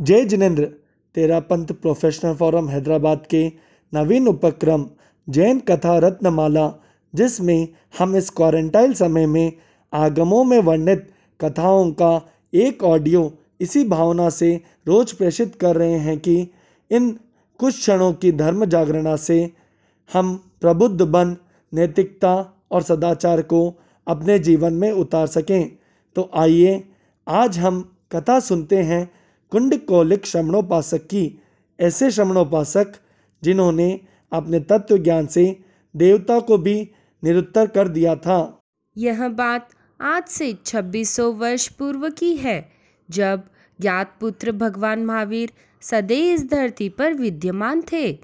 जय जिनेन्द्र, तेरा पंथ प्रोफेशनल फोरम हैदराबाद के नवीन उपक्रम, जैन कथा रत्नमाला, जिसमें हम इस क्वारंटाइन समय में आगमों में वर्णित कथाओं का एक ऑडियो इसी भावना से रोज प्रेषित कर रहे हैं कि इन कुछ क्षणों की धर्म जागरणा से हम प्रबुद्ध बन, नैतिकता और सदाचार को अपने जीवन में उतार सकें। तो आइए, आज हम कथा सुनते हैं कुंड कौलिक श्रमणोपासक की ऐसे श्रमणोपासक जिन्होंने अपने तत्व ज्ञान से देवता को भी निरुत्तर कर दिया था। यह बात आज से 2600 वर्ष पूर्व की है, जब ज्ञात पुत्र भगवान महावीर सदैव इस धरती पर विद्यमान थे।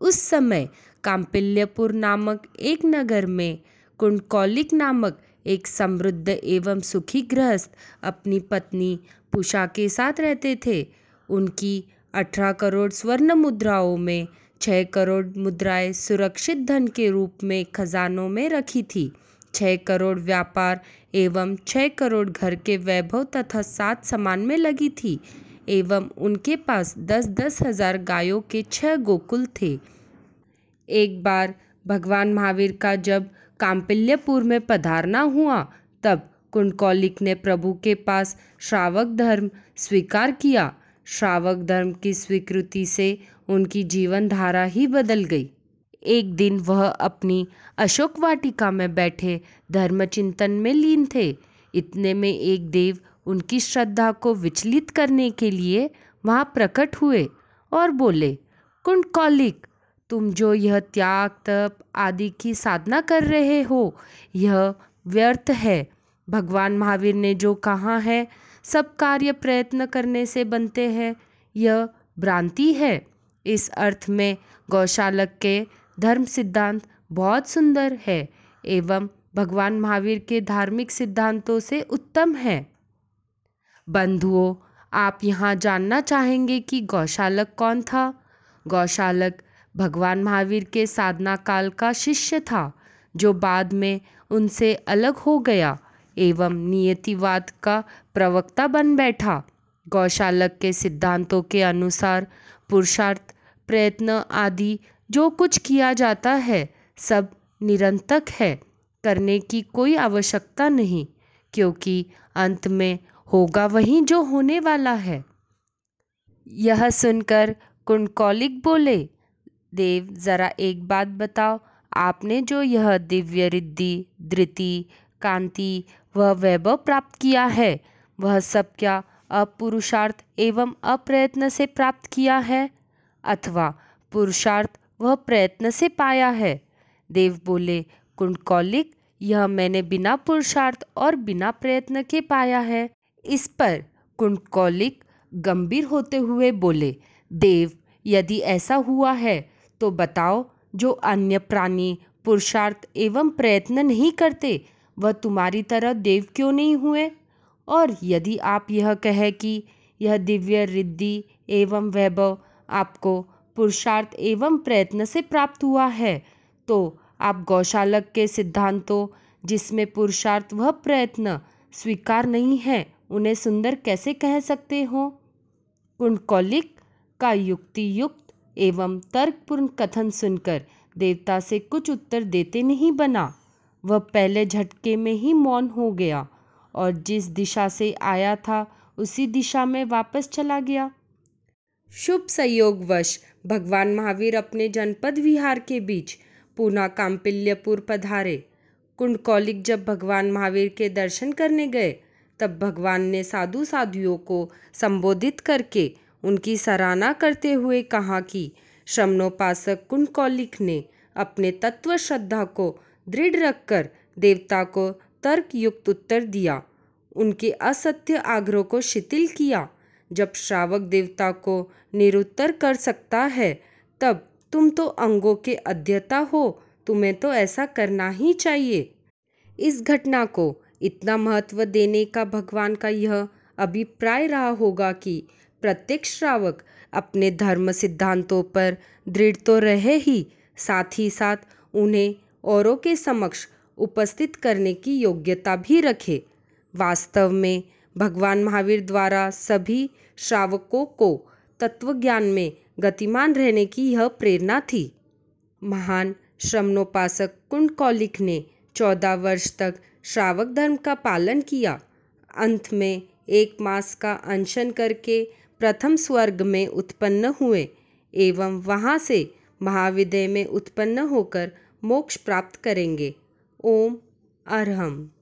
उस समय काम्पिल्यपुर नामक एक नगर में कुंडकौलिक नामक एक समृद्ध एवं सुखी गृहस्थ अपनी पत्नी पुषा के साथ रहते थे। उनकी अठारह करोड़ स्वर्ण मुद्राओं में छः करोड़ मुद्राएँ सुरक्षित धन के रूप में खजानों में रखी थी। छः करोड़ व्यापार एवं छः करोड़ घर के वैभव तथा सात सामान में लगी थी एवं उनके पास दस दस हज़ार गायों के छः गोकुल थे। एक बार भगवान महावीर का जब काम्पिल्यपुर में पधारना हुआ, तब कुंडकौलिक ने प्रभु के पास श्रावक धर्म स्वीकार किया। श्रावक धर्म की स्वीकृति से उनकी जीवन धारा ही बदल गई। एक दिन वह अपनी अशोक वाटिका में बैठे धर्म चिंतन में लीन थे। इतने में एक देव उनकी श्रद्धा को विचलित करने के लिए वहाँ प्रकट हुए और बोले, कुंडकौलिक तुम जो यह त्याग, तप आदि की साधना कर रहे हो, यह व्यर्थ है। भगवान महावीर ने जो कहा है, सब कार्य प्रयत्न करने से बनते हैं। यह भ्रांति है। इस अर्थ में गौशालक के धर्म सिद्धांत बहुत सुंदर है एवं भगवान महावीर के धार्मिक सिद्धांतों से उत्तम है। बंधुओं, आप यहाँ जानना चाहेंगे कि गौशालक कौन था? गौशालक भगवान महावीर के साधना काल का शिष्य था, जो बाद में उनसे अलग हो गया एवं नियतिवाद का प्रवक्ता बन बैठा। गौशालक के सिद्धांतों के अनुसार पुरुषार्थ, प्रयत्न आदि जो कुछ किया जाता है, सब निरंतक है, करने की कोई आवश्यकता नहीं, क्योंकि अंत में होगा वही जो होने वाला है। यह सुनकर कुंडकौलिक बोले देव, ज़रा एक बात बताओ। आपने जो यह दिव्य रिद्धि, धृति, कांति, वह वैभव प्राप्त किया है, वह सब क्या अपुरुषार्थ एवं अप्रयत्न से प्राप्त किया है? अथवा पुरुषार्थ वह प्रयत्न से पाया है? देव बोले, कुंडकौलिक, यह मैंने बिना पुरुषार्थ और बिना प्रयत्न के पाया है। इस पर कुंडकौलिक गंभीर होते हुए बोले, देव, यदि ऐसा हुआ है तो बताओ, जो अन्य प्राणी पुरुषार्थ एवं प्रयत्न नहीं करते, वह तुम्हारी तरह देव क्यों नहीं हुए? और यदि आप यह कहें कि यह दिव्य, रिद्धि एवं वैभव आपको पुरुषार्थ एवं प्रयत्न से प्राप्त हुआ है तो आप गौशालक के सिद्धांतों जिसमें पुरुषार्थ व प्रयत्न स्वीकार नहीं है, उन्हें सुंदर कैसे कह सकते हो? कुंडकौलिक का युक्ति युक्त एवं तर्कपूर्ण कथन सुनकर देवता से कुछ उत्तर देते नहीं बना। वह पहले झटके में ही मौन हो गया और जिस दिशा से आया था, उसी दिशा में वापस चला गया। शुभ संयोगवश, भगवान महावीर अपने जनपद विहार के बीच पूना काम्पिल्यपुर पधारे। कुंडकौलिक जब भगवान महावीर के दर्शन करने गए, तब भगवान ने साधु साधुओं को संबोधित करके उनकी सराहना करते हुए कहा कि श्रमणोपासक कुंडकौलिक ने अपने तत्व श्रद्धा को दृढ़ रखकर देवता को तर्क युक्त उत्तर दिया। उनके असत्य आग्रह को शिथिल किया। जब श्रावक देवता को निरुत्तर कर सकता है, तब तुम तो अंगों के अध्यता हो, तुम्हें तो ऐसा करना ही चाहिए। इस घटना को इतना महत्व देने का भगवान का यह अभिप्राय रहा होगा कि प्रत्येक श्रावक अपने धर्म सिद्धांतों पर दृढ़ तो रहे ही, साथ ही साथ उन्हें औरों के समक्ष उपस्थित करने की योग्यता भी रखे। वास्तव में भगवान महावीर द्वारा सभी श्रावकों को तत्व ज्ञान में गतिमान रहने की यह प्रेरणा थी। महान श्रमणोपासक कुंडकौलिक ने चौदह वर्ष तक श्रावक धर्म का पालन किया। अंत में एक मास का अनशन करके प्रथम स्वर्ग में उत्पन्न हुए एवं वहाँ से महाविद्य में उत्पन्न होकर मोक्ष प्राप्त करेंगे। ओम अरहम।